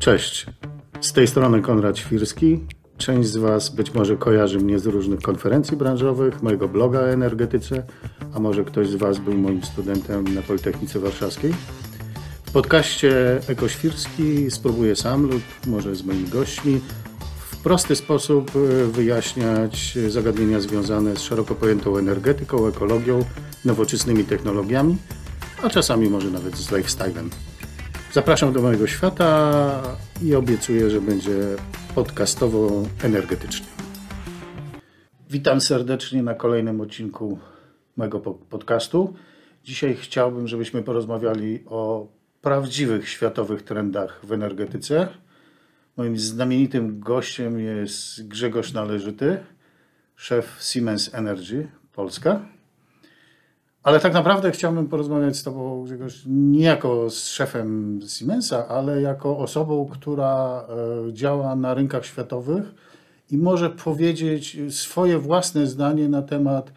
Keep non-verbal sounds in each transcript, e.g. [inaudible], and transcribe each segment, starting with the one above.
Cześć. Z tej strony Konrad Świrski. Część z Was być może kojarzy mnie z różnych konferencji branżowych, mojego bloga o energetyce, a może ktoś z Was był moim studentem na Politechnice Warszawskiej. W podcaście Ekoświrski spróbuję sam lub może z moimi gośćmi w prosty sposób e, wyjaśniać zagadnienia związane z szeroko pojętą energetyką, ekologią, nowoczesnymi technologiami, a czasami może nawet z lifestylem. Zapraszam do mojego świata i obiecuję, że będzie podcastowo energetycznie. Witam serdecznie na kolejnym odcinku mojego podcastu. Dzisiaj chciałbym, żebyśmy porozmawiali o prawdziwych światowych trendach w energetyce. Moim znamienitym gościem jest Grzegorz Należyty, szef Siemens Energy Polska. Ale tak naprawdę chciałbym porozmawiać z Tobą, Grzegorz, nie jako z szefem Siemensa, ale jako osobą, która e, działa na rynkach światowych i może powiedzieć swoje własne zdanie na temat,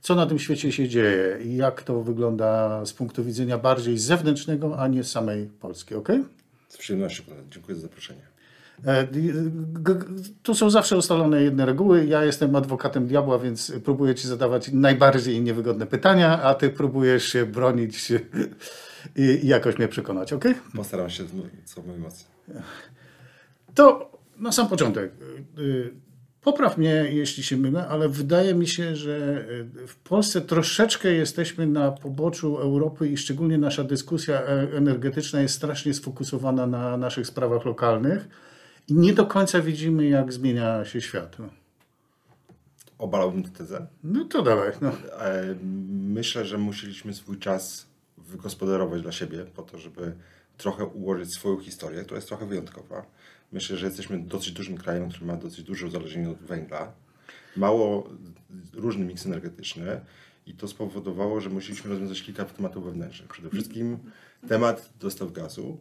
co na tym świecie się dzieje i jak to wygląda z punktu widzenia bardziej zewnętrznego, a nie samej Polski. Ok? Z przyjemnością. Dziękuję za zaproszenie. E, tu są zawsze ustalone jedne reguły. Ja jestem adwokatem diabła, więc próbuję ci zadawać najbardziej niewygodne pytania, a ty próbujesz się bronić i jakoś mnie przekonać, ok? Postaram się, co moje mocy. To na sam początek. Y, popraw mnie, jeśli się mylę, ale wydaje mi się, że w Polsce troszeczkę jesteśmy na poboczu Europy i szczególnie nasza dyskusja e, energetyczna jest strasznie sfokusowana na naszych sprawach lokalnych i nie do końca widzimy, jak zmienia się świat. No. Obalałbym tę tezę. No to dawaj. No. E, myślę, że musieliśmy swój czas wygospodarować dla siebie po to, żeby trochę ułożyć swoją historię, która jest trochę wyjątkowa. Myślę, że jesteśmy dosyć dużym krajem, który ma dosyć duże uzależnienie od węgla. Mało różny miks energetyczny i to spowodowało, że musieliśmy rozwiązać kilka tematów wewnętrznych. Przede wszystkim temat dostaw gazu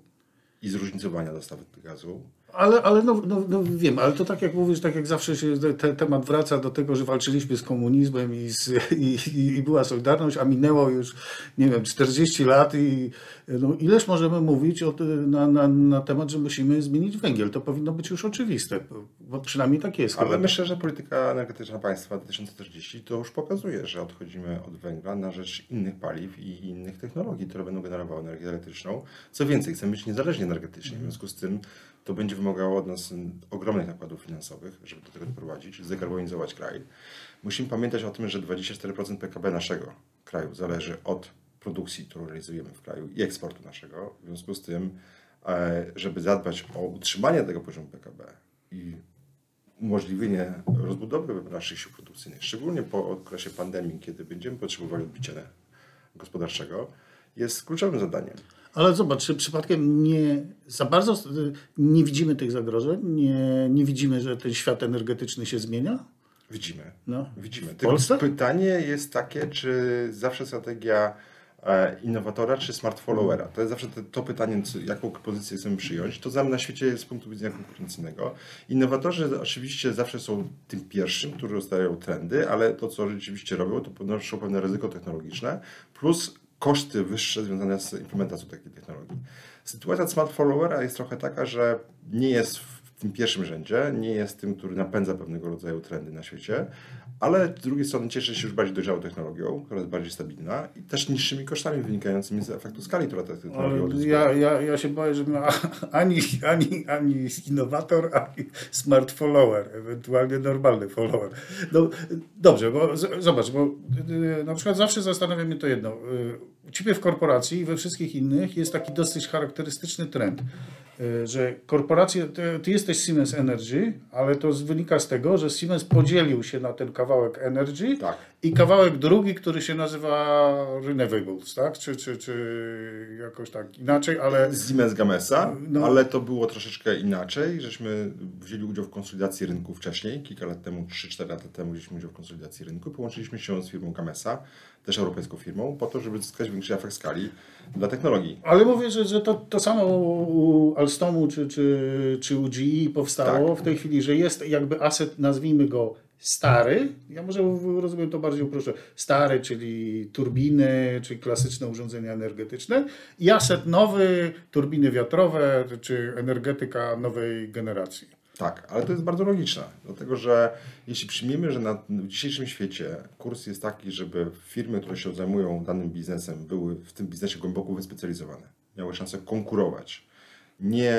i zróżnicowania dostawy gazu ale, ale no, no, no, wiem, ale to tak jak mówisz, tak jak zawsze się te, temat wraca do tego, że walczyliśmy z komunizmem i, z, [laughs] i, i, była Solidarność, a minęło już, nie wiem, 40 lat i no, ileż możemy mówić o, na, na, na temat, że musimy zmienić węgiel. To powinno być już oczywiste, bo przynajmniej tak jest. Ale myślę, że polityka energetyczna państwa 2040 to już pokazuje, że odchodzimy od węgla na rzecz innych paliw i innych technologii, które będą generowały energię elektryczną. Co więcej, chcemy być niezależni energetycznie, w związku z tym to będzie wymagało od nas ogromnych nakładów finansowych, żeby do tego doprowadzić, zdekarbonizować kraj. Musimy pamiętać o tym, że 24% PKB naszego kraju zależy od produkcji, którą realizujemy w kraju i eksportu naszego. W związku z tym, e, żeby zadbać o utrzymanie tego poziomu PKB i umożliwienie rozbudowy naszych sił produkcyjnych, szczególnie po okresie pandemii, kiedy będziemy potrzebowali odbicia gospodarczego, jest kluczowym zadaniem. Ale zobacz, czy przypadkiem nie za bardzo nie widzimy tych zagrożeń, nie, nie widzimy, że ten świat energetyczny się zmienia? Widzimy. No. Widzimy. Tylko pytanie jest takie, czy zawsze strategia e, innowatora czy smart followera? To jest zawsze to, to pytanie, co, jaką pozycję chcemy przyjąć. To znamy na świecie z punktu widzenia konkurencyjnego. Innowatorzy oczywiście zawsze są tym pierwszym, którzy rozdają trendy, ale to, co rzeczywiście robią, to ponoszą pewne ryzyko technologiczne, plus koszty wyższe związane z implementacją takiej technologii. Sytuacja Smart Followera jest trochę taka, że nie jest w tym pierwszym rzędzie, nie jest tym, który napędza pewnego rodzaju trendy na świecie, ale z drugiej strony cieszy się już bardziej dojrzałą technologią, która jest bardziej stabilna i też niższymi kosztami wynikającymi z efektu skali, która ta technologia ja, ja, ja się boję, że ma [laughs] ani, ani, ani innowator, ani smart follower, ewentualnie normalny follower. No, dobrze, bo zobacz, bo y, na przykład zawsze zastanawia mnie to jedno. U Ciebie w korporacji i we wszystkich innych jest taki dosyć charakterystyczny trend. Y, że korporacje, ty, ty, jesteś Siemens Energy, ale to wynika z tego, że Siemens podzielił się na ten kawałek Energy tak. i kawałek drugi, który się nazywa Renewables, tak? Czy, czy, czy jakoś tak inaczej, ale... Siemens Gamesa, no. ale to było troszeczkę inaczej, żeśmy wzięli udział w konsolidacji rynku wcześniej, kilka lat temu, 3-4 lata temu wzięliśmy udział w konsolidacji rynku, połączyliśmy się z firmą Gamesa, też europejską firmą, po to, żeby zyskać większy efekt skali dla technologii. Ale mówię, że, że to, to samo u Alstomu czy, czy, czy u GE powstało tak. w tej chwili, że jest jakby aset, nazwijmy go stary, ja może rozumiem to bardziej uproszczę, stary, czyli turbiny, czyli klasyczne urządzenia energetyczne i aset nowy, turbiny wiatrowe, czy energetyka nowej generacji. Tak, ale to jest bardzo logiczne, dlatego że jeśli przyjmiemy, że na, w dzisiejszym świecie kurs jest taki, żeby firmy, które się zajmują danym biznesem, były w tym biznesie głęboko wyspecjalizowane, miały szansę konkurować, nie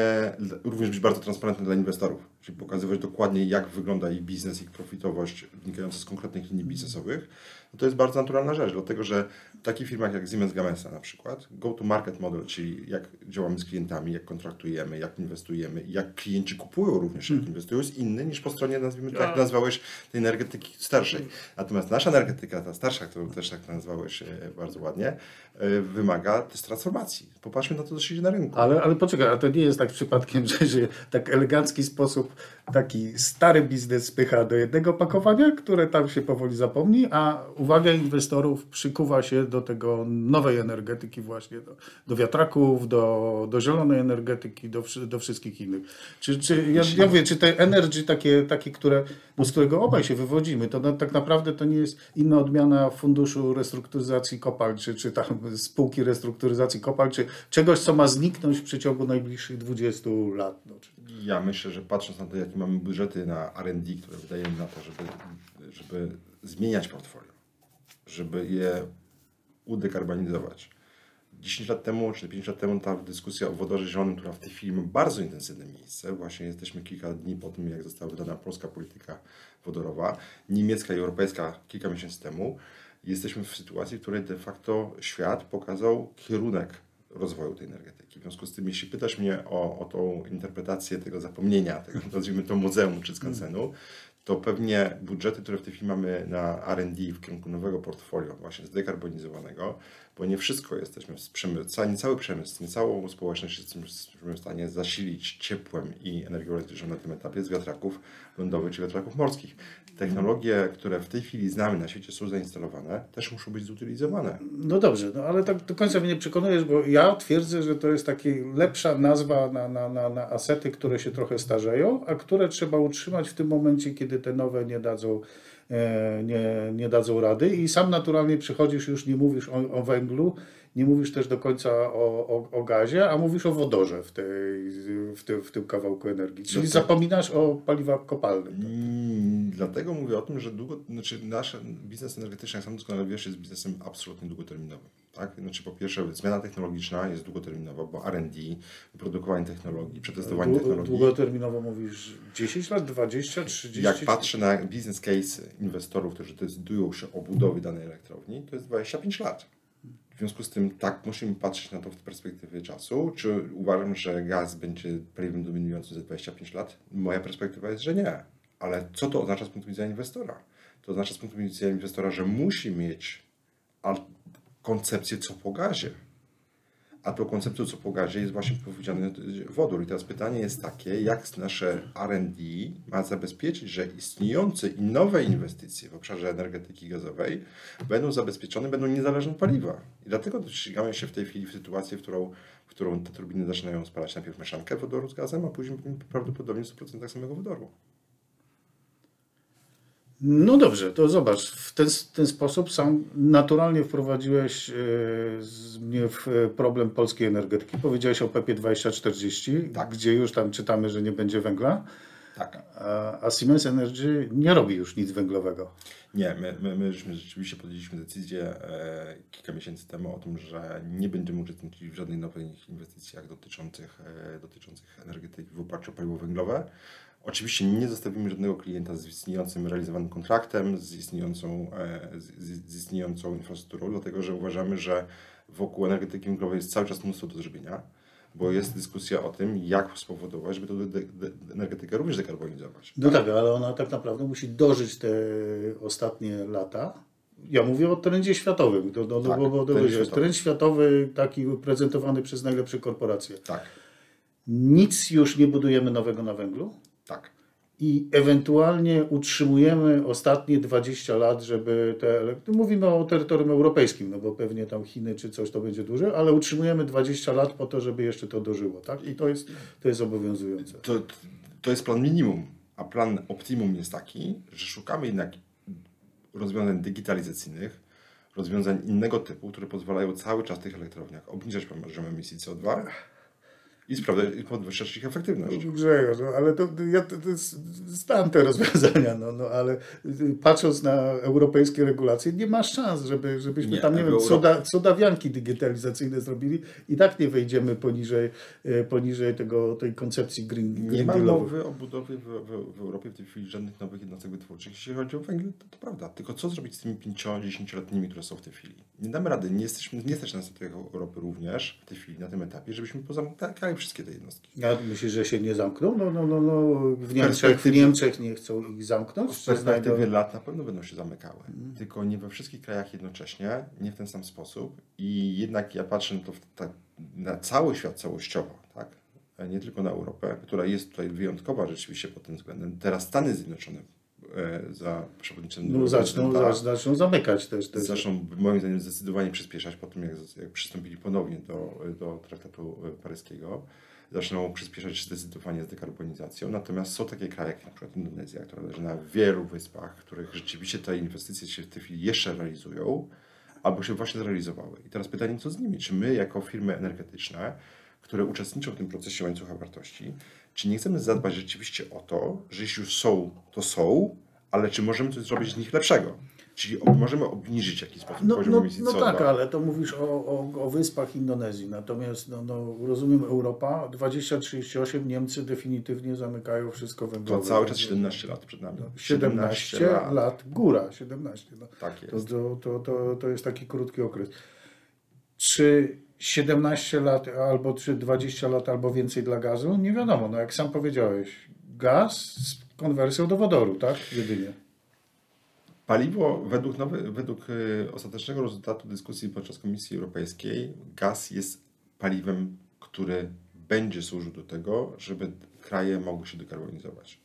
również być bardzo transparentne dla inwestorów, czyli pokazywać dokładnie, jak wygląda ich biznes, ich profitowość wynikająca z konkretnych linii biznesowych, no to jest bardzo naturalna rzecz, dlatego że w takich firmach jak Siemens Gamesa na przykład, go-to-market model, czyli jak działamy z klientami, jak kontraktujemy, jak inwestujemy, jak klienci kupują również, jak inwestują, jest inny niż po stronie, nazwijmy to, jak nazwałeś, tej energetyki starszej. Natomiast nasza energetyka, ta starsza, którą też tak nazwałeś e, bardzo ładnie, e, wymaga też transformacji. Popatrzmy na to, co się dzieje na rynku. Ale, ale poczekaj, a to nie jest tak przypadkiem, [laughs] że, że tak elegancki sposób taki stary biznes spycha do jednego pakowania, które tam się powoli zapomni, a uwaga inwestorów przykuwa się do tego nowej energetyki właśnie, do, do wiatraków, do, do zielonej energetyki, do, do wszystkich innych. Czy, czy, ja, ja mówię, czy te energy takie, takie które, z którego obaj się wywodzimy, to no, tak naprawdę to nie jest inna odmiana funduszu restrukturyzacji kopalń, czy, czy tam spółki restrukturyzacji kopalń, czy czegoś, co ma zniknąć w przeciągu najbliższych 20 lat. No, czy... Ja myślę, że patrząc na to, jakie mamy budżety na R&D, które wydajemy na to, żeby, żeby zmieniać portfolio, żeby je udekarbonizować. 10 lat temu, czy 5 lat temu ta dyskusja o wodorze zielonym, która w tej chwili ma bardzo intensywne miejsce. Właśnie jesteśmy kilka dni po tym, jak została wydana polska polityka wodorowa, niemiecka i europejska kilka miesięcy temu. Jesteśmy w sytuacji, w której de facto świat pokazał kierunek rozwoju tej energetyki. W związku z tym, jeśli pytasz mnie o, o tą interpretację tego zapomnienia, tego, [laughs] nazwijmy to muzeum czy skansenu, to pewnie budżety, które w tej chwili mamy na R&D w kierunku nowego portfolio, właśnie zdekarbonizowanego, bo nie wszystko jesteśmy, przemysł, nie cały przemysł, nie całą społeczność jesteśmy w stanie zasilić ciepłem i energią elektryczną na tym etapie z wiatraków lądowych czy wiatraków morskich. Technologie, które w tej chwili znamy na świecie są zainstalowane, też muszą być zutylizowane. No dobrze, no ale tak do końca mnie nie przekonujesz, bo ja twierdzę, że to jest taka lepsza nazwa na, na, na, na asety, które się trochę starzeją, a które trzeba utrzymać w tym momencie, kiedy te nowe nie dadzą nie, nie dadzą rady i sam naturalnie przychodzisz, już nie mówisz o, o węglu, nie mówisz też do końca o, o, o, gazie, a mówisz o wodorze w, tej, w, tym, w tym kawałku energii. Czyli no zapominasz o paliwach kopalnych. Mm, dlatego mówię o tym, że długo, znaczy nasz biznes energetyczny, jak sam doskonale wiesz, jest biznesem absolutnie długoterminowym. Tak? Znaczy po pierwsze zmiana technologiczna jest długoterminowa, bo R&D, wyprodukowanie technologii, przetestowanie Dłu technologii. Długoterminowo mówisz 10 lat, 20, 30? Jak patrzę na business case inwestorów, którzy decydują się o budowie danej elektrowni, to jest 25 lat. W związku z tym tak, musimy patrzeć na to w perspektywie czasu. Czy uważam, że gaz będzie paliwem dominującym za 25 lat? Moja perspektywa jest, że nie. Ale co to oznacza z punktu widzenia inwestora? To oznacza z punktu widzenia inwestora, że musi mieć koncepcję co po gazie. A tą koncepcją co po gazie jest właśnie powiedziany wodór. I teraz pytanie jest takie, jak nasze R&D ma zabezpieczyć, że istniejące i nowe inwestycje w obszarze energetyki gazowej będą zabezpieczone, będą niezależne od paliwa. I dlatego ścigamy się w tej chwili w sytuację, w którą, w którą te turbiny zaczynają spalać najpierw mieszankę wodoru z gazem, a później prawdopodobnie w 100% samego wodoru. No dobrze, to zobacz, w ten, ten sposób sam naturalnie wprowadziłeś e, mnie w e, problem polskiej energetyki. Powiedziałeś o PEP 2040, tak. gdzie już tam czytamy, że nie będzie węgla. Tak. A, a Siemens Energy nie robi już nic węglowego. Nie, my, my, my rzeczywiście podjęliśmy decyzję e, kilka miesięcy temu o tym, że nie będziemy uczestniczyć w żadnych nowych inwestycjach dotyczących, e, dotyczących energetyki w oparciu o paliwo węglowe. Oczywiście nie zostawimy żadnego klienta z istniejącym realizowanym kontraktem, z istniejącą, e, z, istniejącą infrastrukturą, dlatego że uważamy, że wokół energetyki węglowej jest cały czas mnóstwo do zrobienia, bo jest dyskusja o tym, jak spowodować, żeby tę energetykę również dekarbonizować. No tak, ale ona tak naprawdę musi dożyć te ostatnie lata. Ja mówię o trendzie światowym, to, to, tak, bo, bo, trend, światowy. trend światowy taki prezentowany przez najlepsze korporacje. Tak. Nic już nie budujemy nowego na węglu? Tak. I ewentualnie utrzymujemy ostatnie 20 lat, żeby te. Mówimy o terytorium europejskim, no bo pewnie tam Chiny czy coś to będzie duże, ale utrzymujemy 20 lat po to, żeby jeszcze to dożyło, tak? I to jest, to jest obowiązujące. To, to jest plan minimum. A plan optimum jest taki, że szukamy jednak rozwiązań digitalizacyjnych, rozwiązań innego typu, które pozwalają cały czas tych elektrowniach obniżać poziom emisji CO2 i sprawdzać i podwyższać ich efektywność. Grzegorz, no, ale to, ja to, to znam te [laughs] rozwiązania, no, no, ale y, patrząc na europejskie regulacje, nie ma szans, żeby, żebyśmy Nie, tam, nie wiem, cuda, cudawianki digitalizacyjne zrobili i tak nie wejdziemy poniżej, y, poniżej tego, tej koncepcji green, Nie green ma dealowej. mowy o budowie w, w, w Europie w tej chwili żadnych nowych jednostek wytwórczych. Jeśli chodzi o węgiel, to, to prawda. Tylko co zrobić z tymi 5-10-letnimi, które są w tej chwili? Nie damy rady. Nie, jesteśmy, nie nas do Europy również w tej chwili, na tym etapie, żebyśmy pozamykali wszystkie te jednostki. Ja myślę, że się nie zamkną. No, no, no, no. W, Niemczech, w Niemczech nie chcą ich zamknąć. W perspektywie znajdą- lat na pewno będą się zamykały. Tylko nie we wszystkich krajach jednocześnie, nie w ten sam sposób. I jednak ja patrzę na to w, tak, na cały świat całościowo, tak? nie tylko na Europę, która jest tutaj wyjątkowa rzeczywiście pod tym względem. Teraz Stany Zjednoczone za przewodniczącym No, zaczną, zaczną zamykać też. też. zaczną moim zdaniem zdecydowanie przyspieszać po tym, jak, jak przystąpili ponownie do, do traktatu e, paryskiego. Zaczną przyspieszać zdecydowanie z dekarbonizacją. Natomiast są takie kraje jak na przykład Indonezja, która leży na wielu wyspach, w których rzeczywiście te inwestycje się w tej chwili jeszcze realizują, albo się właśnie zrealizowały. I teraz pytanie, co z nimi? Czy my, jako firmy energetyczne, które uczestniczą w tym procesie łańcucha wartości, czy nie chcemy zadbać rzeczywiście o to, że jeśli już są, to są, ale czy możemy coś zrobić z nich lepszego? Czyli możemy obniżyć w jakiś sposób No, poziom no, emisji no CO2. tak, ale to mówisz o, o, o wyspach Indonezji. Natomiast no, no, rozumiem Europa, 2038 Niemcy definitywnie zamykają wszystko To węglowe. cały czas 17 lat przed nami. 17 lat. góra, 17. No. Tak To, jest. to, to, to, to jest taki krótki okres. Czy 17 lat, albo czy 20 lat, albo więcej dla gazu? Nie wiadomo. No jak sam powiedziałeś, gaz z konwersją do wodoru, tak? Jedynie. Paliwo, według, nowy, według y, ostatecznego rezultatu dyskusji podczas Komisji Europejskiej, gaz jest paliwem, który będzie służył do tego, żeby kraje mogły się dekarbonizować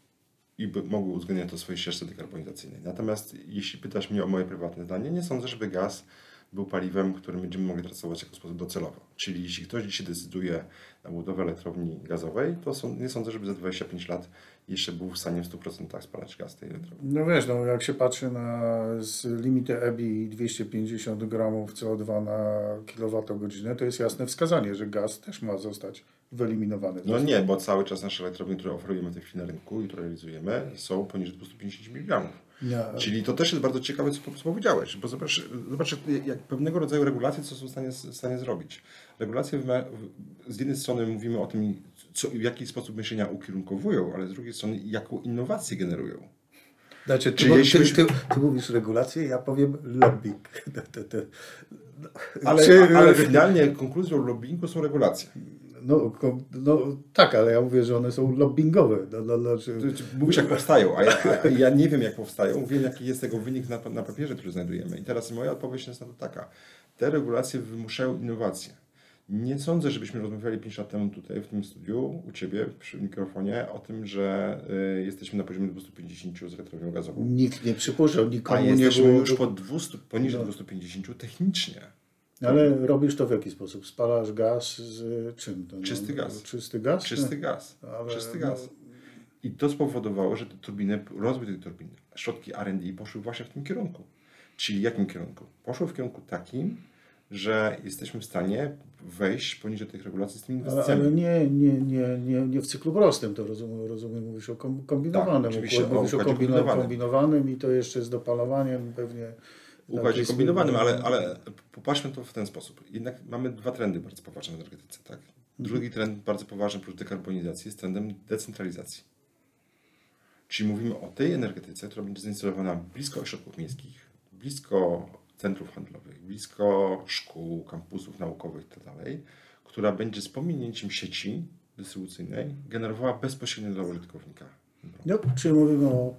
i by, mogły uwzględniać to w swojej ścieżce dekarbonizacyjnej. Natomiast jeśli pytasz mnie o moje prywatne zdanie, nie sądzę, żeby gaz był paliwem, którym będziemy mogli traktować jako sposób docelowy. Czyli jeśli ktoś dzisiaj decyduje na budowę elektrowni gazowej, to są, nie sądzę, żeby za 25 lat jeszcze był w stanie w 100% spalać gaz tej elektrowni. No wiesz, no jak się patrzy na z limity EBI 250 gramów CO2 na kilowatogodzinę, to jest jasne wskazanie, że gaz też ma zostać wyeliminowany. No nie, bo cały czas nasze elektrownie, które oferujemy w tej chwili na rynku i które realizujemy, są poniżej 250 mg. Czyli to też jest bardzo ciekawe, co, co powiedziałeś, bo zobacz, zobacz jak- jak pewnego rodzaju regulacje, co są w stanie, w stanie zrobić. Regulacje w- z jednej strony mówimy o tym, co, w jaki sposób myślenia ukierunkowują, ale z drugiej strony jaką innowację generują. Znaczy, ty, Czyli ty, jeśli ty, ty, mówisz regulacje, ja powiem lobbying. [laughs] Ale, Czy- ale finalnie konkluzją lobbingu są regulacje. No, no tak, ale ja mówię, że one są lobbyingowe. No, no, Ty- ty Mówisz jak powstają, a ja, a ja nie wiem jak powstają, [laughs] wiem jaki jest tego wynik na, na papierze, który znajdujemy. I teraz moja odpowiedź jest na to taka. Te regulacje wymuszają innowacje. Nie sądzę, żebyśmy rozmawiali 5 lat temu tutaj w tym studiu, u Ciebie przy mikrofonie, o tym, że y, jesteśmy na poziomie 250 z elektrownią gazową. nikt nie przypuszczał, A nikomu nie jesteśmy było... już po 200, poniżej No. 250 technicznie. Ale robisz to w jaki sposób? Spalasz gaz z czym? To, no, Czysty gaz. Czysty gaz? Czysty gaz. Ale, Czysty no, gaz. I to spowodowało, że te turbiny, rozwój tej turbiny, środki R&D poszły właśnie w tym kierunku. Czyli jakim kierunku? Poszły w kierunku takim, że jesteśmy w stanie wejść poniżej tych regulacji z tymi Ale, inwestycjami. ale nie, nie, nie, nie, nie w cyklu prostym, to rozumiem, rozumiem mówisz o kom- kombinowanym. Tak, oczywiście, mówisz o o kombinowanym. kombinowanym i to jeszcze z dopalowaniem pewnie. Układzie Taki kombinowanym, ale, ale popatrzmy to w ten sposób. Jednak mamy dwa trendy bardzo poważne w energetyce. Tak? Drugi trend bardzo poważny prócz dekarbonizacji jest trendem decentralizacji. Czyli mówimy o tej energetyce, która będzie zainstalowana blisko ośrodków miejskich, blisko centrów handlowych, blisko szkół, kampusów naukowych itd., która będzie z pominięciem sieci dystrybucyjnej generowała bezpośrednio dla użytkownika. No, czyli mówimy o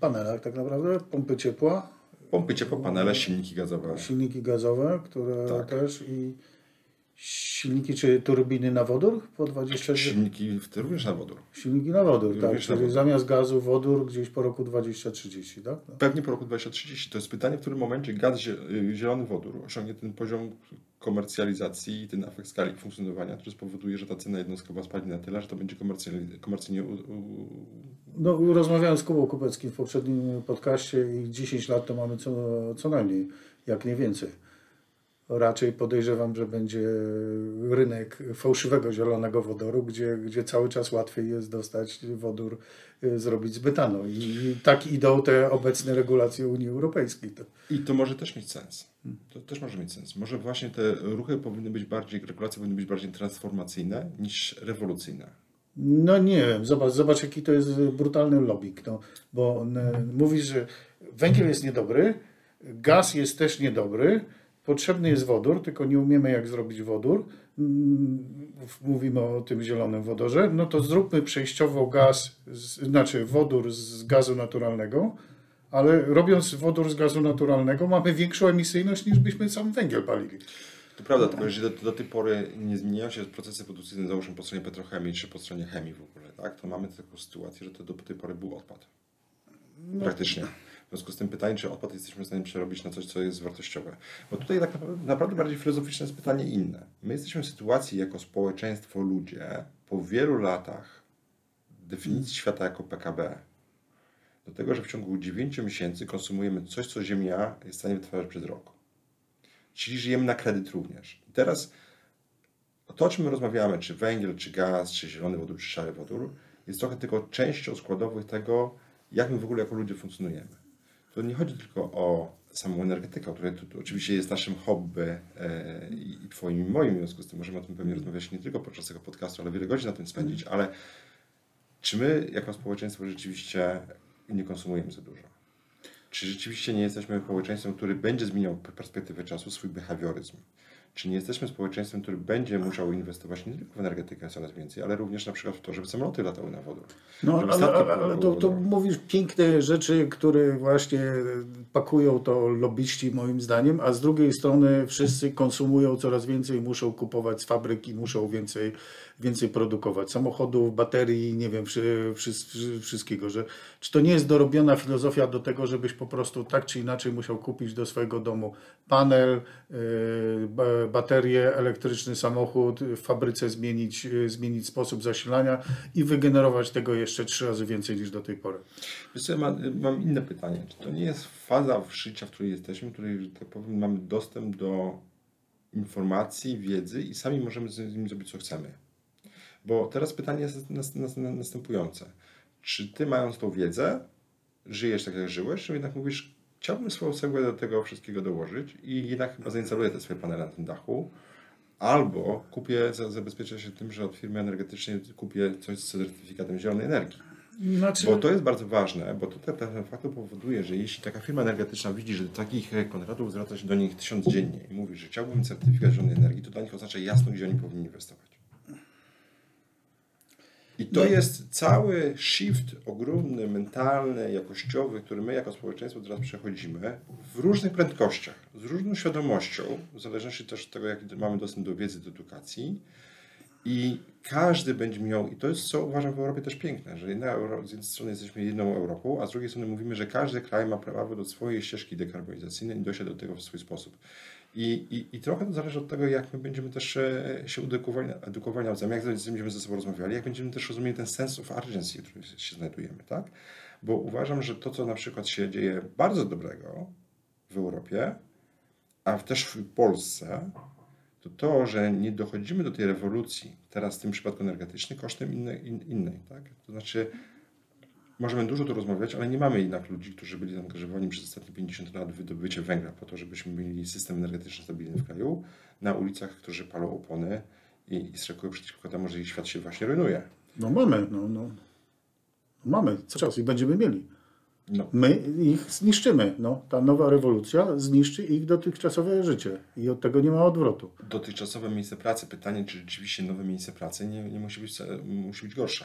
panelach tak naprawdę, pompy ciepła, Pompy ciepła, panele, silniki gazowe. silniki gazowe, które Tak. też i silniki czy turbiny na wodór po 20 Silniki również na wodór. Silniki na wodór, tak. Również na Czyli wodór. zamiast gazu wodór gdzieś po roku 2030, tak? No. Pewnie po roku 2030. To jest pytanie, w którym momencie gaz y, zielony wodór osiągnie ten poziom komercjalizacji i ten efekt skali funkcjonowania, który spowoduje, że ta cena jednostkowa spadnie na tyle, że to będzie komercyjnie, u, u, No, rozmawiałem z Kubą Kupeckim w poprzednim podcaście i 10 lat to mamy co, co najmniej, jak nie więcej. Raczej podejrzewam, że będzie rynek fałszywego zielonego wodoru, gdzie, gdzie cały czas łatwiej jest dostać wodór, y, zrobić z betanu. I, tak idą te obecne regulacje Unii Europejskiej. I to może też mieć sens. To też może mieć sens. Może właśnie te ruchy powinny być bardziej, regulacje powinny być bardziej transformacyjne niż rewolucyjne. No nie wiem, zobacz, zobacz jaki to jest brutalny lobbying. No, bo n- mówisz, że węgiel jest niedobry, gaz jest też niedobry, potrzebny jest wodór, tylko nie umiemy jak zrobić wodór. Mm, Mówimy o tym zielonym wodorze. No to zróbmy przejściowo gaz, znaczy wodór z gazu naturalnego, ale robiąc wodór z gazu naturalnego mamy większą emisyjność niż byśmy sam węgiel palili. To prawda, tylko że do, do tej pory nie zmieniają się procesy produkcyjne, załóżmy po stronie petrochemii czy po stronie chemii w ogóle, tak? To mamy taką sytuację, że to do tej pory był odpad. Praktycznie. W związku z tym pytanie, czy odpad jesteśmy w stanie przerobić na coś, co jest wartościowe. Bo tutaj tak naprawdę, bardziej filozoficzne jest pytanie inne. My jesteśmy w sytuacji jako społeczeństwo, ludzie, po wielu latach definicji świata jako PKB, do tego, że w ciągu 9 miesięcy konsumujemy coś, co Ziemia jest w stanie wytwarzać przez rok. Czyli żyjemy na kredyt również. I teraz to, o czym my rozmawiamy, czy węgiel, czy gaz, czy zielony wodór, czy szary wodór, jest trochę tylko częścią składowych tego, jak my w ogóle jako ludzie funkcjonujemy. To nie chodzi tylko o samą energetykę, która tu, oczywiście jest naszym hobby e, i Twoim i moim, w związku z tym możemy o tym pewnie rozmawiać nie tylko podczas tego podcastu, ale wiele godzin na tym spędzić, ale czy my jako społeczeństwo rzeczywiście nie konsumujemy za dużo? Czy rzeczywiście nie jesteśmy społeczeństwem, który będzie zmieniał perspektywę czasu, swój behawioryzm? Czy nie jesteśmy społeczeństwem, który będzie musiał inwestować nie tylko w energetykę coraz więcej, ale również na przykład w to, żeby samoloty latały na wodę? No, ale, ale, ale to, to mówisz piękne rzeczy, które właśnie pakują to lobbyści moim zdaniem, a z drugiej strony wszyscy konsumują coraz więcej, muszą kupować z fabryki, muszą więcej, więcej produkować samochodów, baterii, nie wiem, wszy, wszy, wszy, wszystkiego. Że, czy to nie jest dorobiona filozofia do tego, żebyś po prostu tak czy inaczej musiał kupić do swojego domu panel, yy, ba- baterię, elektryczny samochód, w fabryce zmienić, yy, zmienić sposób zasilania i wygenerować tego jeszcze trzy razy więcej niż do tej pory. Wiesz ja mam, mam inne pytanie. Czy to nie jest faza życia, w której jesteśmy, w której, że tak powiem, mamy dostęp do informacji, wiedzy i sami możemy z nimi zrobić, co chcemy? Bo teraz pytanie jest nas, nas, następujące. Czy ty, mając tą wiedzę, żyjesz tak, jak żyłeś, czy jednak mówisz, chciałbym swoją cegłę do tego wszystkiego dołożyć i jednak chyba zainstaluję te swoje panele na tym dachu, albo kupię, za- zabezpieczę się tym, że od firmy energetycznej kupię coś z certyfikatem zielonej energii. Znaczy, Bo to jest bardzo ważne, bo to te- ten fakt powoduje, że jeśli taka firma energetyczna widzi, że do takich e, konratów zwraca się do nich tysiąc dziennie i mówi, że chciałbym certyfikat zielonej energii, to dla nich oznacza jasno, gdzie oni powinni inwestować. I to No. jest cały shift ogromny, mentalny, jakościowy, który my jako społeczeństwo teraz przechodzimy w różnych prędkościach, z różną świadomością, w zależności też od tego, jaki mamy dostęp do wiedzy, do edukacji. I każdy będzie miał, i to jest co uważam w Europie też piękne, że jedna Euro, z jednej strony jesteśmy jedną Europą, a z drugiej strony mówimy, że każdy kraj ma prawo do swojej ścieżki dekarbonizacyjnej i dojść do tego w swój sposób. I, i, I trochę to zależy od tego, jak my będziemy też e, się edukowali, edukowali nawzajem, jak będziemy ze sobą rozmawiali, jak będziemy też rozumieli ten sense of urgency, w którym się znajdujemy, tak? Bo uważam, że to, co na przykład się dzieje bardzo dobrego w Europie, a też w Polsce, to to, że nie dochodzimy do tej rewolucji, teraz w tym przypadku energetycznej, kosztem innej, in, innej. Tak? To znaczy, możemy dużo tu rozmawiać, ale nie mamy jednak ludzi, którzy byli zaangażowani przez ostatnie 50 lat w wydobycie węgla, po to, żebyśmy mieli system energetyczny stabilny w kraju, na ulicach, którzy palą opony i, i strekują przeciwko temu, że ich świat się właśnie rujnuje. no mamy, no, no. Mamy cały czas i będziemy mieli. No, My ich zniszczymy. No, ta nowa rewolucja zniszczy ich dotychczasowe życie i od tego nie ma odwrotu. dotychczasowe miejsce pracy. Pytanie, czy rzeczywiście nowe miejsce pracy nie, nie musi, być, musi być gorsze.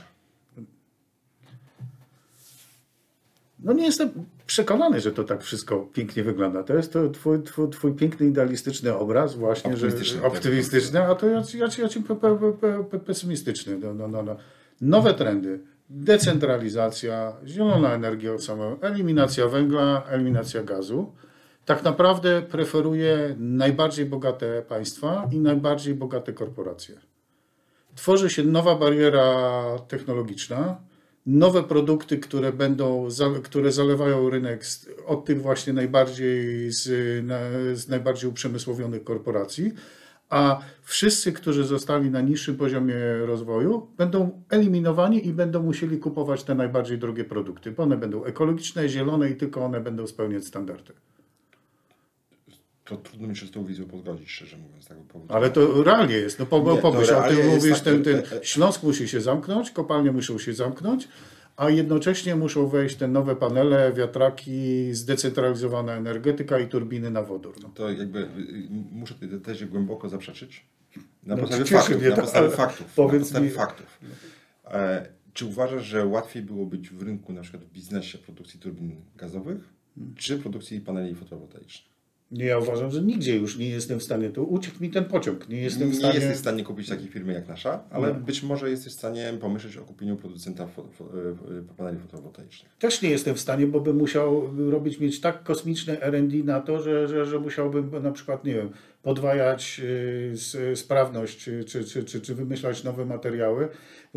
No nie jestem przekonany, że to tak wszystko pięknie wygląda. To jest to twój, twój, twój piękny, idealistyczny obraz właśnie, Optymistyczny, że optymistyczny, a to ja, ja, ja ci pe, pe, pe, pe, pesymistyczny. No, no, no, no. Nowe trendy, decentralizacja, zielona energia od samego, eliminacja węgla, eliminacja gazu. tak naprawdę preferuje najbardziej bogate państwa i najbardziej bogate korporacje. Tworzy się nowa bariera technologiczna, nowe produkty, które będą, które zalewają rynek od tych właśnie najbardziej z, z najbardziej uprzemysłowionych korporacji, a wszyscy, którzy zostali na niższym poziomie rozwoju, będą eliminowani i będą musieli kupować te najbardziej drogie produkty, bo one będą ekologiczne, zielone i tylko one będą spełniać standardy. To trudno mi się z tą wizją pozgodzić, szczerze mówiąc. Tak Ale to realnie jest. No pomyśl, o tym mówisz, tak, ten, ten Śląsk musi się zamknąć, kopalnie muszą się zamknąć, a jednocześnie muszą wejść te nowe panele, wiatraki, zdecentralizowana energetyka i turbiny na wodór. No. To jakby y, y, muszę tej tezie głęboko zaprzeczyć. Na no, podstawie faktów. Na podstawie faktów. Powiedz na podstawie mi... faktów. E, czy uważasz, że łatwiej było być w rynku, na przykład w biznesie produkcji turbin gazowych, hmm. czy produkcji paneli fotowoltaicznych? Nie, ja uważam, że nigdzie już nie jestem w stanie. To uciekł mi ten pociąg. Nie jestem nie w stanie. jesteś w stanie kupić takiej firmy jak nasza, ale być może jesteś w stanie pomyśleć o kupieniu producenta fo, fo, e, paneli fotowoltaicznych. Też nie jestem w stanie, bo bym musiał robić, mieć tak kosmiczne RD na to, że, że, że musiałbym na przykład, nie wiem, podwajać y, sprawność, czy, czy, czy, czy wymyślać nowe materiały.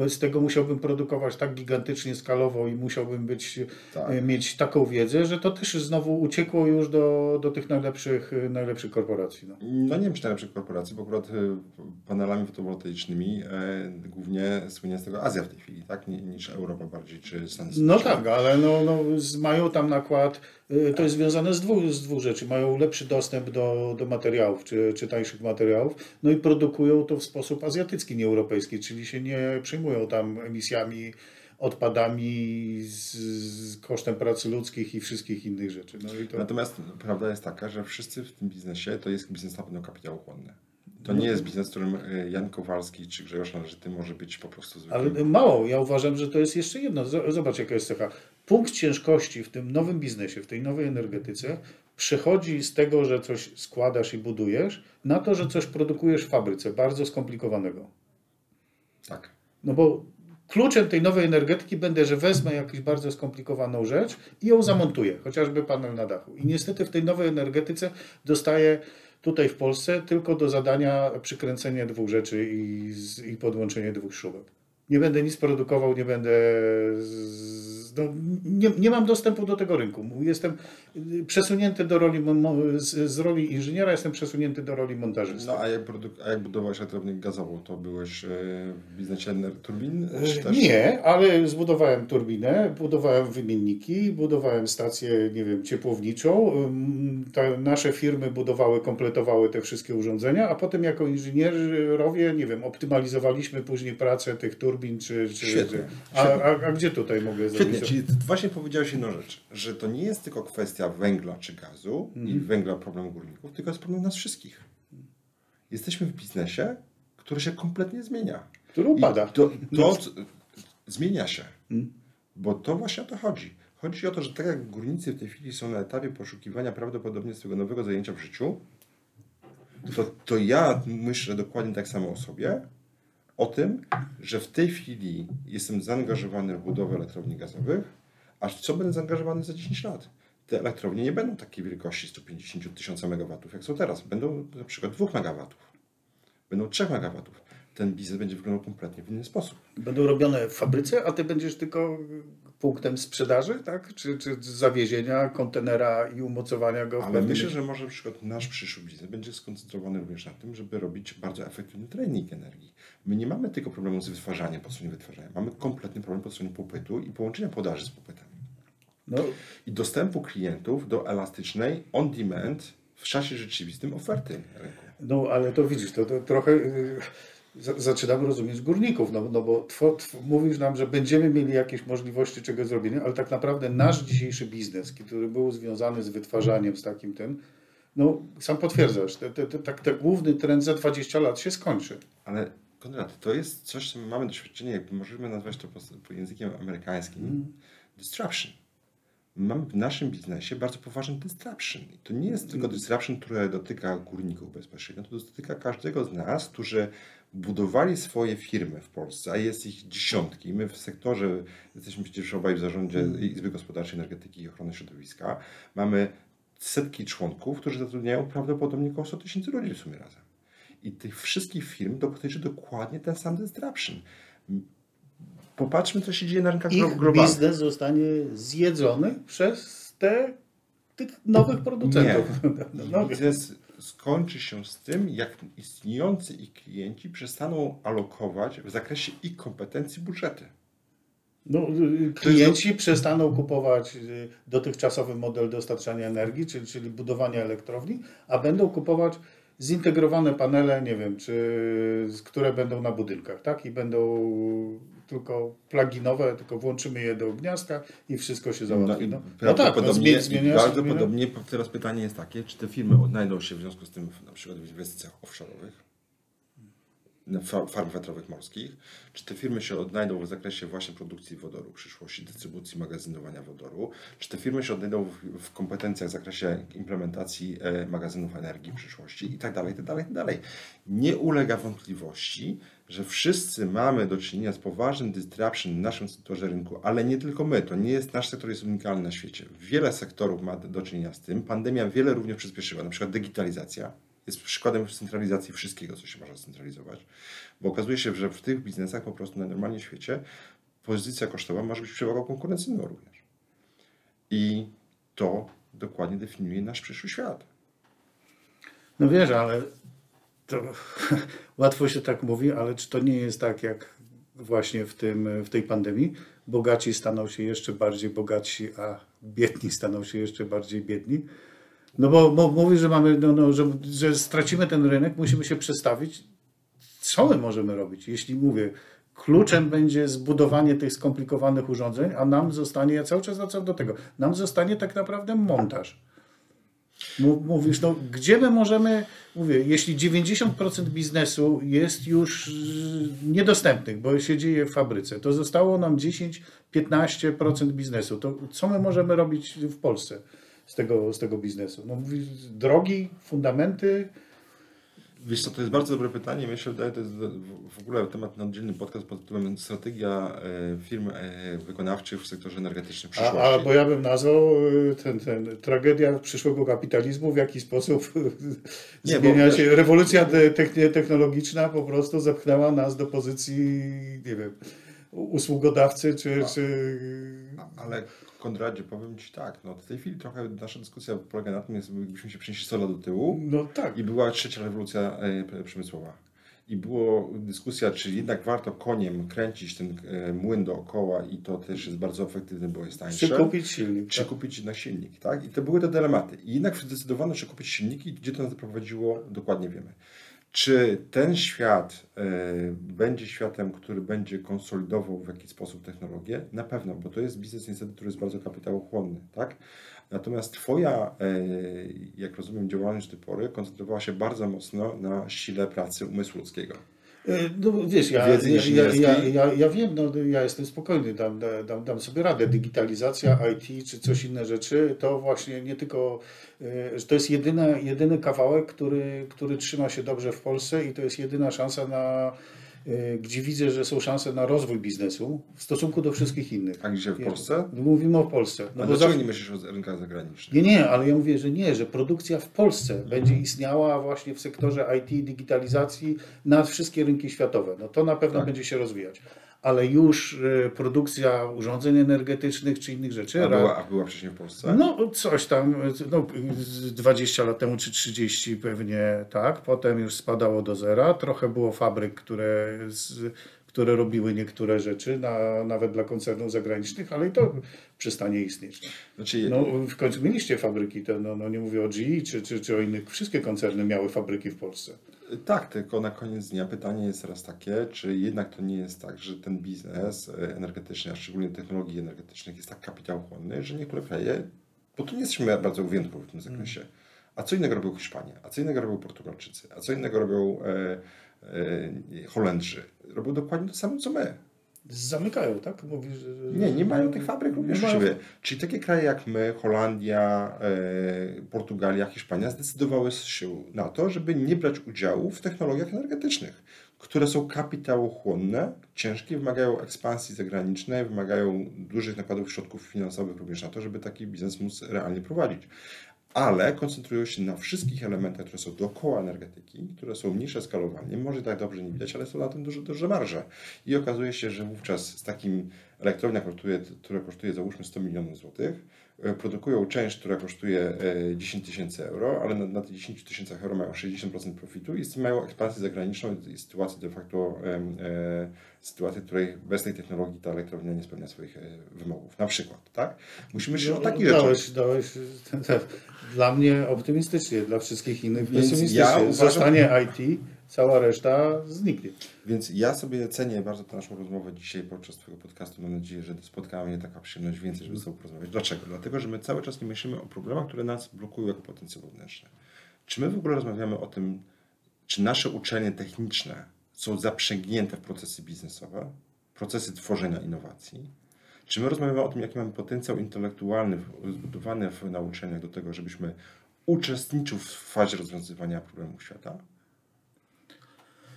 Z tego musiałbym produkować tak gigantycznie skalowo i musiałbym być, tak. Y, mieć taką wiedzę, że to też znowu uciekło już do, do tych najlepszych, y, najlepszych korporacji. No. no nie wiem, czy najlepszych korporacji, bo akurat panelami fotowoltaicznymi e, głównie słynie z tego Azja w tej chwili, tak? niż Europa bardziej, czy Stany No tak, ale no, no, mają tam nakład Y, to jest związane z dwóch, z dwóch rzeczy. Mają lepszy dostęp do, do materiałów, czy, czy tańszych materiałów, no i produkują to w sposób azjatycki, nie europejski, czyli się nie przejmują tam emisjami, odpadami, z, z kosztem pracy ludzkich i wszystkich innych rzeczy. No to... Natomiast prawda jest taka, że wszyscy w tym biznesie to jest biznes na pewno kapitałochłonny. To nie jest biznes, w którym y, Jan Kowalski czy Grzegorz Należyty może być po prostu zwykłym. Ale mało. Ja uważam, że to jest jeszcze jedno. Zobacz, jaka jest cecha punkt ciężkości w tym nowym biznesie, w tej nowej energetyce przechodzi z tego, że coś składasz i budujesz, na to, że coś produkujesz w fabryce, bardzo skomplikowanego. Tak. No bo kluczem tej nowej energetyki będzie, że wezmę jakąś bardzo skomplikowaną rzecz i ją zamontuję, chociażby panel na dachu. I niestety w tej nowej energetyce dostaję tutaj w Polsce tylko do zadania przykręcenie dwóch rzeczy i, i podłączenie dwóch śrubek. Nie będę nic produkował, nie będę z, no, nie, nie mam dostępu do tego rynku. Jestem przesunięty do roli, z, z roli inżyniera, jestem przesunięty do roli montażysty. No a jak, a jak budowałeś elektrownię gazową, to byłeś e, w biznesie turbin? E, nie, ale zbudowałem turbinę, budowałem wymienniki, budowałem stację, nie wiem, ciepłowniczą. Te nasze firmy budowały, kompletowały te wszystkie urządzenia, a potem jako inżynierowie, nie wiem, optymalizowaliśmy później pracę tych turbin, czy... czy, Świetnie. A, a, a, gdzie tutaj mogę zrobić? Czyli właśnie powiedziałeś jedną rzecz, że to nie jest tylko kwestia węgla czy gazu mm. i mhm. węgla problem górników, tylko jest problem nas wszystkich. Jesteśmy w biznesie, który się kompletnie zmienia. Który upada. to, to zmienia się, mm. bo to właśnie o to chodzi. Chodzi o to, że tak jak górnicy w tej chwili są na etapie poszukiwania prawdopodobnie swojego nowego zajęcia w życiu, to, to ja myślę dokładnie tak samo o sobie, o tym, że w tej chwili jestem zaangażowany w budowę elektrowni gazowych, a w co będę zaangażowany za 10 lat? Te elektrownie nie będą takiej wielkości 150 tysięcy megawatów, jak są teraz. Będą na przykład 2 megawatów, będą 3 megawatów. Ten biznes będzie wyglądał kompletnie w inny sposób. Będą robione w fabryce, a ty będziesz tylko punktem sprzedaży, tak? Czy, czy zawiezienia kontenera i umocowania go? Ale pewnym... myślę, że może na przykład nasz przyszły biznes będzie skoncentrowany również na tym, żeby robić bardzo efektywny trening energii. My nie mamy tylko problemu z wytwarzaniem po stronie wytwarzania. Mamy kompletny problem po stronie popytu i połączenia podaży z popytem. No. I dostępu klientów do elastycznej, on-demand, w czasie rzeczywistym oferty rynku. No ale to widzisz, to, to trochę y, zaczynamy rozumieć górników, no, no bo tw, tw, mówisz nam, że będziemy mieli jakieś możliwości czego zrobienia, ale tak naprawdę nasz dzisiejszy biznes, który był związany z wytwarzaniem, z takim tym, no sam potwierdzasz, te, te, te, tak, ten główny trend za 20 lat się skończy. Ale Konrad, to jest coś, co mamy doświadczenie, jakby możemy nazwać to po, po językiem amerykańskim, mm. disruption. Mamy w naszym biznesie bardzo poważny disruption. I to nie jest tylko disruption, które dotyka górników bezpośrednio, to dotyka każdego z nas, którzy budowali swoje firmy w Polsce, a jest ich dziesiątki. My w sektorze, jesteśmy przecież obaj w zarządzie mm. Izby Gospodarczej Energetyki i Ochrony Środowiska, mamy setki członków, którzy zatrudniają prawdopodobnie około 100 tysięcy ludzi w sumie razem. I tych wszystkich firm dotyczy dokładnie ten sam disruption. Popatrzmy, co się dzieje na rynkach Ich globalnych. biznes zostanie zjedzony przez te tych nowych producentów. [laughs] Biznes skończy się z tym, jak istniejący ich klienci przestaną alokować w zakresie ich kompetencji budżety. No, y, klienci przestaną kupować y, dotychczasowy model dostarczania energii, czyli, czyli budowania elektrowni, a będą kupować zintegrowane panele, nie wiem, czy które będą na budynkach, tak? I będą tylko pluginowe, tylko włączymy je do gniazdka i wszystko się załatwi. No, no tak, no, zmienia się, prawdopodobnie teraz pytanie jest takie, czy te firmy odnajdą się w związku z tym na przykład w inwestycjach offshore'owych, farm wiatrowych morskich, czy te firmy się odnajdą w zakresie właśnie produkcji wodoru w przyszłości, dystrybucji, magazynowania wodoru, czy te firmy się odnajdą w, kompetencjach w zakresie implementacji e, magazynów energii w przyszłości i tak dalej, tak dalej, tak dalej. Nie ulega wątpliwości, że wszyscy mamy do czynienia z poważnym disruption w naszym sektorze rynku, ale nie tylko my. To nie jest nasz sektor jest unikalny na świecie. Wiele sektorów ma do czynienia z tym. Pandemia wiele również przyspieszyła, na przykład digitalizacja jest przykładem centralizacji wszystkiego, co się może scentralizować, bo okazuje się, że w tych biznesach po prostu na normalnie w świecie pozycja kosztowa może być przewagą konkurencyjną również. I to dokładnie definiuje nasz przyszły świat. No wiesz, ale to [laughs] łatwo się tak mówi, ale czy to nie jest tak jak właśnie w, tym, w tej pandemii? Bogaci staną się jeszcze bardziej bogatsi, a biedni staną się jeszcze bardziej biedni. No bo, bo mówi, że mamy, no, no, że, że stracimy ten rynek, musimy się przestawić. Co my możemy robić? Jeśli mówię, kluczem będzie zbudowanie tych skomplikowanych urządzeń, a nam zostanie, ja cały czas wracam do tego, nam zostanie tak naprawdę montaż. Mów- Mówisz, no gdzie my możemy, mówię, jeśli 90% biznesu jest już niedostępnych, bo się dzieje w fabryce, to zostało nam 10-15% biznesu, to co my możemy robić w Polsce z tego, z tego biznesu? No mówisz, drogi, fundamenty, Wiesz co, to jest bardzo dobre pytanie. Myślę, że to jest w- ogóle temat na oddzielny podcast pod tytułem Strategia e, firm e, wykonawczych w sektorze energetycznym w a, przyszłości. albo ja bym nazwał y, ten, ten, tragedia przyszłego kapitalizmu, w jaki sposób [laughs] Nie, bo zmienia wiesz- się, rewolucja te- techni- technologiczna po prostu zepchnęła nas do pozycji, nie wiem, usługodawcy, czy, czy Ale Konradzie, powiem Ci tak, no w tej chwili trochę nasza dyskusja polega na tym, jakbyśmy się przenieśli 100 lat do tyłu no tak. i była trzecia rewolucja e, przemysłowa. I była dyskusja, czy jednak warto koniem kręcić ten e, młyn dookoła i to też jest bardzo efektywne, bo jest tańsze. Czy kupić silnik. czy tak? kupić jednak silnik, tak? I to były te dylematy. I jednak zdecydowano, czy kupić silniki, gdzie to nas doprowadziło, dokładnie wiemy. Czy ten świat e, będzie światem, który będzie konsolidował w jakiś sposób technologię? Na pewno, bo to jest biznes niestety, który jest bardzo kapitałochłonny, tak? Natomiast Twoja, e, jak rozumiem, działalność do tej pory koncentrowała się bardzo mocno na sile pracy umysłu ludzkiego. Y, No wiesz, ja, Wiedzy ja, ja, ja, ja, wiem, no, ja jestem spokojny, dam, dam, dam sobie radę. Digitalizacja, IT czy coś inne rzeczy, to właśnie nie tylko, że to jest jedyny, jedyny kawałek, który, który trzyma się dobrze w Polsce i to jest jedyna szansa na, gdzie widzę, że są szanse na rozwój biznesu w stosunku do wszystkich innych. A gdzie w Polsce? Mówimy o Polsce. No A dlaczego zawsze- nie myślisz o rynkach zagranicznych? nie, nie, ale ja mówię, że nie, że produkcja w Polsce będzie istniała właśnie w sektorze IT, digitalizacji na wszystkie rynki światowe. No to na pewno Tak. będzie się rozwijać. Ale już e, produkcja urządzeń energetycznych czy innych rzeczy. A była, a była wcześniej w Polsce? no, coś tam, no, z 20 lat temu czy 30 pewnie tak. Potem już spadało do zera. Trochę było fabryk, które, z, które robiły niektóre rzeczy, na, nawet dla koncernów zagranicznych, ale i to przestanie istnieć. Znaczy, No, w końcu mieliście fabryki, te, no, no nie mówię o GE czy, czy, czy o innych, wszystkie koncerny miały fabryki w Polsce. Tak, tylko na koniec dnia pytanie jest teraz takie, czy jednak to nie jest tak, że ten biznes e, energetyczny, a szczególnie technologii energetycznych jest tak kapitałochłonny, że niektóre kraje, bo tu nie jesteśmy bardzo wyjątkowi w tym zakresie, a co innego robią Hiszpanie, a co innego robią Portugalczycy, a co innego robią e, e, Holendrzy. Robią dokładnie to samo, co my. Zamykają, tak? Mówisz, że, Nie, nie mają tych fabryk również u mają- siebie. Czyli takie kraje jak my, Holandia, e, Portugalia, Hiszpania zdecydowały się na to, żeby nie brać udziału w technologiach energetycznych, które są kapitałochłonne, ciężkie, wymagają ekspansji zagranicznej, wymagają dużych nakładów środków finansowych również na to, żeby taki biznes móc realnie prowadzić. Ale koncentrują się na wszystkich elementach, które są dookoła energetyki, które są mniejsze skalowalnie, może tak dobrze nie widać, ale są na tym duże, duże marże. I okazuje się, że wówczas z takim elektrownia, kosztuje, która kosztuje załóżmy 100 milionów złotych, e, produkują część, która kosztuje e, 10 tysięcy euro, ale na, na tych 10 tysięcy euro mają 60% profitu i z tym mają ekspansję zagraniczną i sytuację de facto e, sytuację, w której bez tej technologii ta elektrownia nie spełnia swoich e, wymogów. Na przykład, tak? Musimy się o takich rzeczach... dałeś, dałeś dla mnie optymistycznie, dla wszystkich innych Więc pesymistycznie. ja uważam- Zostanie IT, cała reszta zniknie. Więc ja sobie cenię bardzo tę naszą rozmowę dzisiaj podczas Twojego podcastu. Mam nadzieję, że spotkała mnie taka przyjemność więcej, żeby z Tobą porozmawiać. Dlaczego? Dlatego, że my cały czas nie myślimy o problemach, które nas blokują jako potencjał wewnętrzny. Czy my w ogóle rozmawiamy o tym, czy nasze uczelnie techniczne są zaprzęgnięte w procesy biznesowe, procesy tworzenia innowacji? Czy my rozmawiamy o tym, jaki mamy potencjał intelektualny zbudowany w nauczeniach do tego, żebyśmy uczestniczył w fazie rozwiązywania problemów świata?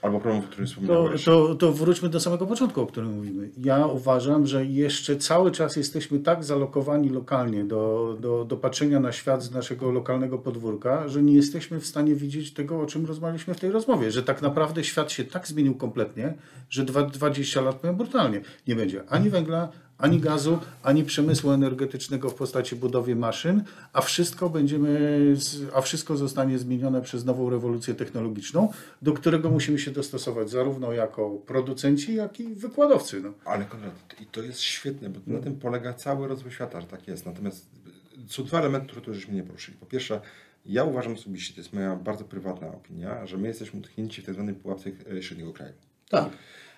Albo problemów, o których To, wspomniałeś. to, to wróćmy do samego początku, o którym mówimy. Ja uważam, że jeszcze cały czas jesteśmy tak zalokowani lokalnie do, do, do patrzenia na świat z naszego lokalnego podwórka, że nie jesteśmy w stanie widzieć tego, o czym rozmawialiśmy w tej rozmowie, że tak naprawdę świat się tak zmienił kompletnie, że dwa- 20 lat powiem brutalnie. Nie będzie ani węgla, ani gazu, ani przemysłu energetycznego w postaci budowy maszyn, a wszystko będziemy, a wszystko zostanie zmienione przez nową rewolucję technologiczną, do którego musimy się dostosować zarówno jako producenci, jak i wykładowcy. No. Ale Konrad, i to jest świetne, bo na tym polega cały rozwój świata, że tak jest. Natomiast są dwa elementy, które tu żeśmy nie poruszyli. Po pierwsze, ja uważam osobiście, to jest moja bardzo prywatna opinia, że my jesteśmy utknięci w tak zwanej pułapce średniego kraju. Tak.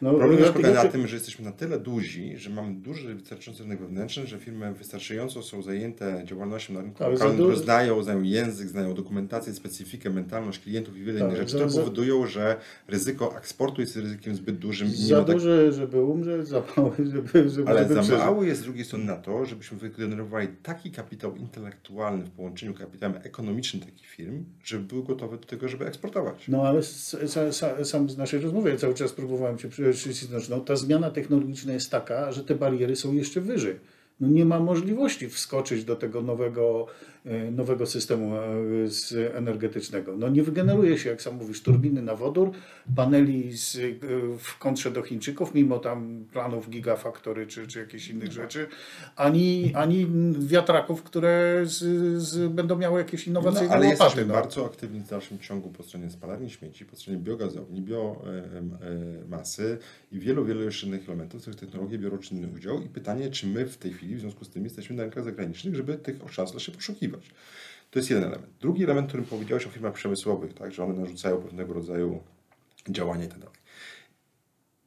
No, Problem ja- już polega ja- na tym, że jesteśmy na tyle duzi, że mamy duży, wystarczający rynek wewnętrzny, że firmy wystarczająco są zajęte działalnością na rynku lokalnym, du- znają, znają język, znają dokumentację, specyfikę, mentalność klientów i wiele Tak, innych rzeczy, które za- powodują, że ryzyko eksportu jest ryzykiem zbyt dużym i Za tak duży, żeby umrzeć, za [laughs] mały, żeby, żeby, ale żeby za mały jest z drugiej strony na to, żebyśmy wygenerowali taki kapitał intelektualny w połączeniu kapitałem ekonomicznym takich firm, żeby były gotowe do tego, żeby eksportować. No ale sam z naszej rozmowy ja cały czas próbowałem Cię przycisnąć. No, ta zmiana technologiczna jest taka, że te bariery są jeszcze wyżej. No, nie ma możliwości wskoczyć do tego nowego, e, nowego systemu e, energetycznego. No, nie wygeneruje się, jak sam mówisz, turbiny na wodór, paneli z, e, w kontrze do Chińczyków, mimo tam planów gigafaktory czy, czy jakichś innych rzeczy, ani, ani wiatraków, które z, z, będą miały jakieś No, innowacyjne ale łopaty. jesteśmy no. bardzo aktywni w dalszym ciągu po stronie spalarni śmieci, po stronie biogazowni, biomasy i wielu, wielu jeszcze innych elementów, w których technologie biorą czynny udział i pytanie, czy my w tej chwili w związku z tym jesteśmy na rynkach zagranicznych, żeby tych szans się poszukiwać. To jest jeden element. Drugi element, którym powiedziałeś o firmach przemysłowych, tak, że one narzucają pewnego rodzaju działania i tak dalej.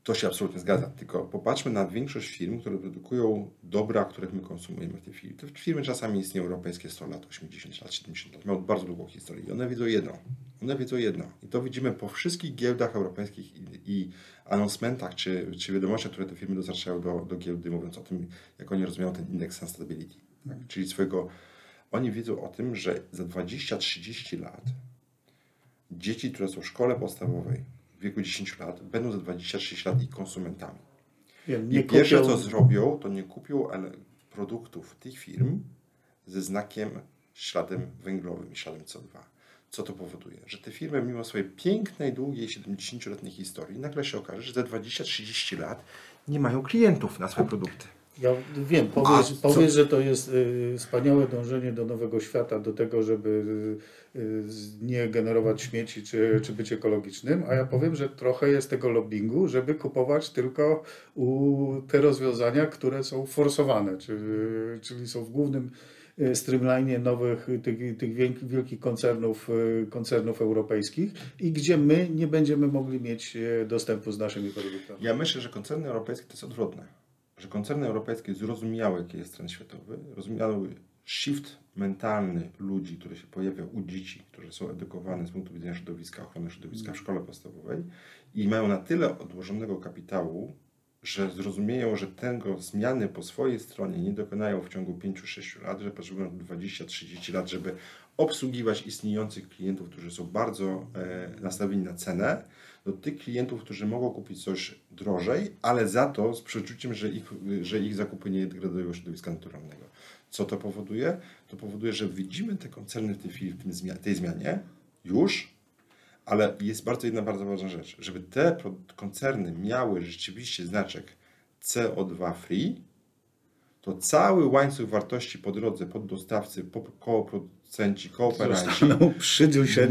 To się absolutnie zgadza, tylko popatrzmy na większość firm, które produkują dobra, których my konsumujemy w tej chwili. Te firmy czasami istnieją europejskie 100 lat, 80 lat, 70 lat, mają bardzo długą historię i one wiedzą jedno. One wiedzą jedno i to widzimy po wszystkich giełdach europejskich i, i czy, czy wiadomościach, które te firmy dostarczają do, do giełdy, mówiąc o tym, jak oni rozumieją ten indeks sustainability. Tak? Czyli swojego, oni wiedzą o tym, że za 20-30 lat dzieci, które są w szkole podstawowej wieku 10 lat, będą za 26 lat ich konsumentami. Wiem, I nie pierwsze, kupią- co zrobią, to nie kupią produktów tych firm ze znakiem, śladem węglowym i śladem CO2. Co to powoduje? Że te firmy, mimo swojej pięknej, długiej, 70-letniej historii, nagle się okaże, że za 20-30 lat nie mają klientów na swoje produkty. Ja wiem, powiesz, powiesz że to jest y, wspaniałe dążenie do nowego świata, do tego, żeby y, y, nie generować śmieci czy, czy być ekologicznym, a ja powiem, że trochę jest tego lobbingu, żeby kupować tylko u te rozwiązania, które są forsowane, czy, czyli są w głównym y, streamlinie nowych y, tych, tych wielkich, koncernów, koncernów europejskich i gdzie my nie będziemy mogli mieć dostępu z naszymi produktami. Ja myślę, że koncerny europejskie to jest odwrotne. Że koncerny europejskie zrozumiały, jaki jest trend światowy, rozumiały shift mentalny ludzi, który się pojawia u dzieci, którzy są edukowane z punktu widzenia środowiska, ochrony środowiska w szkole podstawowej i mają na tyle odłożonego kapitału, że zrozumieją, że tego zmiany po swojej stronie nie dokonają w ciągu 5-6 lat, że potrzebują 20-30 lat, żeby obsługiwać istniejących klientów, którzy są bardzo e, nastawieni na cenę, do tych klientów, którzy mogą kupić coś drożej, ale za to z przeczuciem, że ich, że ich zakupy nie degradują środowiska naturalnego. Co to powoduje? To powoduje, że widzimy te koncerny w tej chwili, w tym tej zmianie już, ale jest bardzo jedna bardzo ważna rzecz. Żeby te koncerny miały rzeczywiście znaczek CO2 free, to cały łańcuch wartości po drodze, poddostawcy, po- koło producenci, kooperanci Zostaną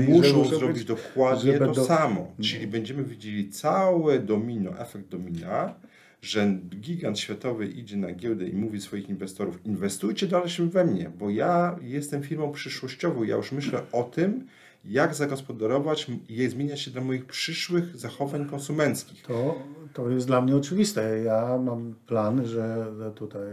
muszą zrobić dokładnie to samo. Czyli będziemy widzieli całe domino, efekt domina, że gigant światowy idzie na giełdę i mówi swoich inwestorów, inwestujcie dalszym we mnie, bo ja jestem firmą przyszłościową, ja już myślę o tym, jak zagospodarować i zmieniać się dla moich przyszłych zachowań konsumenckich. To, to jest dla mnie oczywiste. Ja mam plan, że tutaj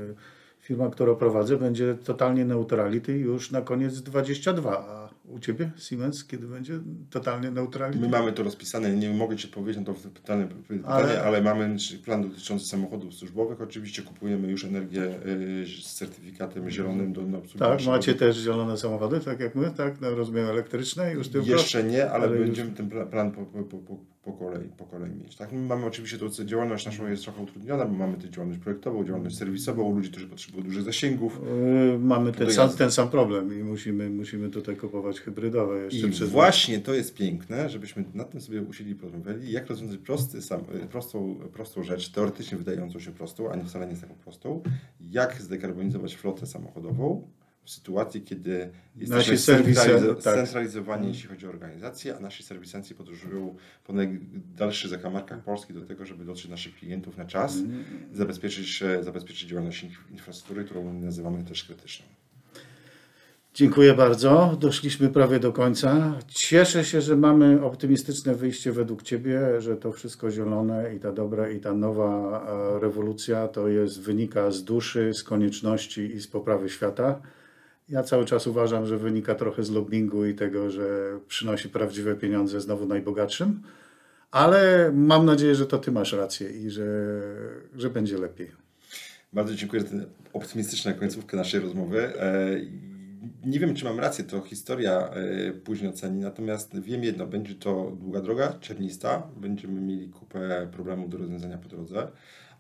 firma, którą prowadzę, będzie totalnie neutrality już na koniec 22. A u Ciebie, Siemens, kiedy będzie totalnie neutrality? My mamy to rozpisane, nie mogę Ci odpowiedzieć na to pytanie, pytanie Ale- ale... mamy plan dotyczący samochodów służbowych. Oczywiście kupujemy już energię y, z certyfikatem zielonym do obsługi Tak, macie też zielone samochody, tak jak my, tak, na rozmiar elektryczny już tylko? Jeszcze nie, ale, ale już- będziemy ten pla- plan po, po, po, po, kolei, po kolei mieć. Tak? My mamy oczywiście to, co działalność naszą jest trochę utrudniona, bo mamy tę działalność projektową, działalność serwisową, ludzi, którzy potrzebują dużych zasięgów. Yy, Mamy ten sam, ten sam problem i musimy, musimy tutaj kupować hybrydowe jeszcze I przez właśnie to jest piękne, żebyśmy nad tym sobie usiedli i porozmawiali, jak rozwiązać prosty, sam, prostą, prostą rzecz, teoretycznie wydającą się prostą, a nie wcale nie jest taką prostą, jak zdekarbonizować flotę samochodową w sytuacji, kiedy Nasi jesteśmy serwisy, centralizo- tak. jeśli chodzi o organizację, a nasi serwisanci podróżują po najdalszych zakamarkach Polski do tego, żeby dotrzeć do naszych klientów na czas i zabezpieczyć, e, zabezpieczyć działalność inf- infrastruktury, którą nazywamy też krytyczną. Dziękuję bardzo. Doszliśmy prawie do końca. Cieszę się, że mamy optymistyczne wyjście według Ciebie, że to wszystko zielone i ta dobra i ta nowa e, rewolucja to jest wynika z duszy, z konieczności i z poprawy świata. Ja cały czas uważam, że wynika trochę z lobbingu i tego, że przynosi prawdziwe pieniądze znowu najbogatszym, ale mam nadzieję, że to Ty masz rację i że, że będzie lepiej. Bardzo dziękuję za tę optymistyczną końcówkę naszej rozmowy. Nie wiem, czy mam rację, to historia e, później oceni, natomiast wiem jedno, będzie to długa droga, ciernista, będziemy mieli kupę problemów do rozwiązania po drodze,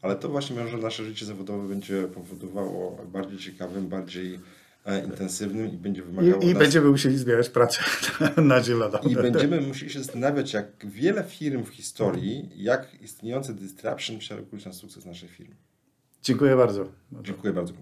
ale to właśnie może nasze życie zawodowe będzie powodowało bardziej ciekawym, bardziej e, intensywnym i będzie wymagało I, i nas... będziemy musieli zbierać pracę [laughs] na zielono. I będziemy musieli się zastanawiać, jak wiele firm w historii, jak istniejący disruption przerokuć na sukces naszej firmy. Dziękuję bardzo. Dziękuję bardzo.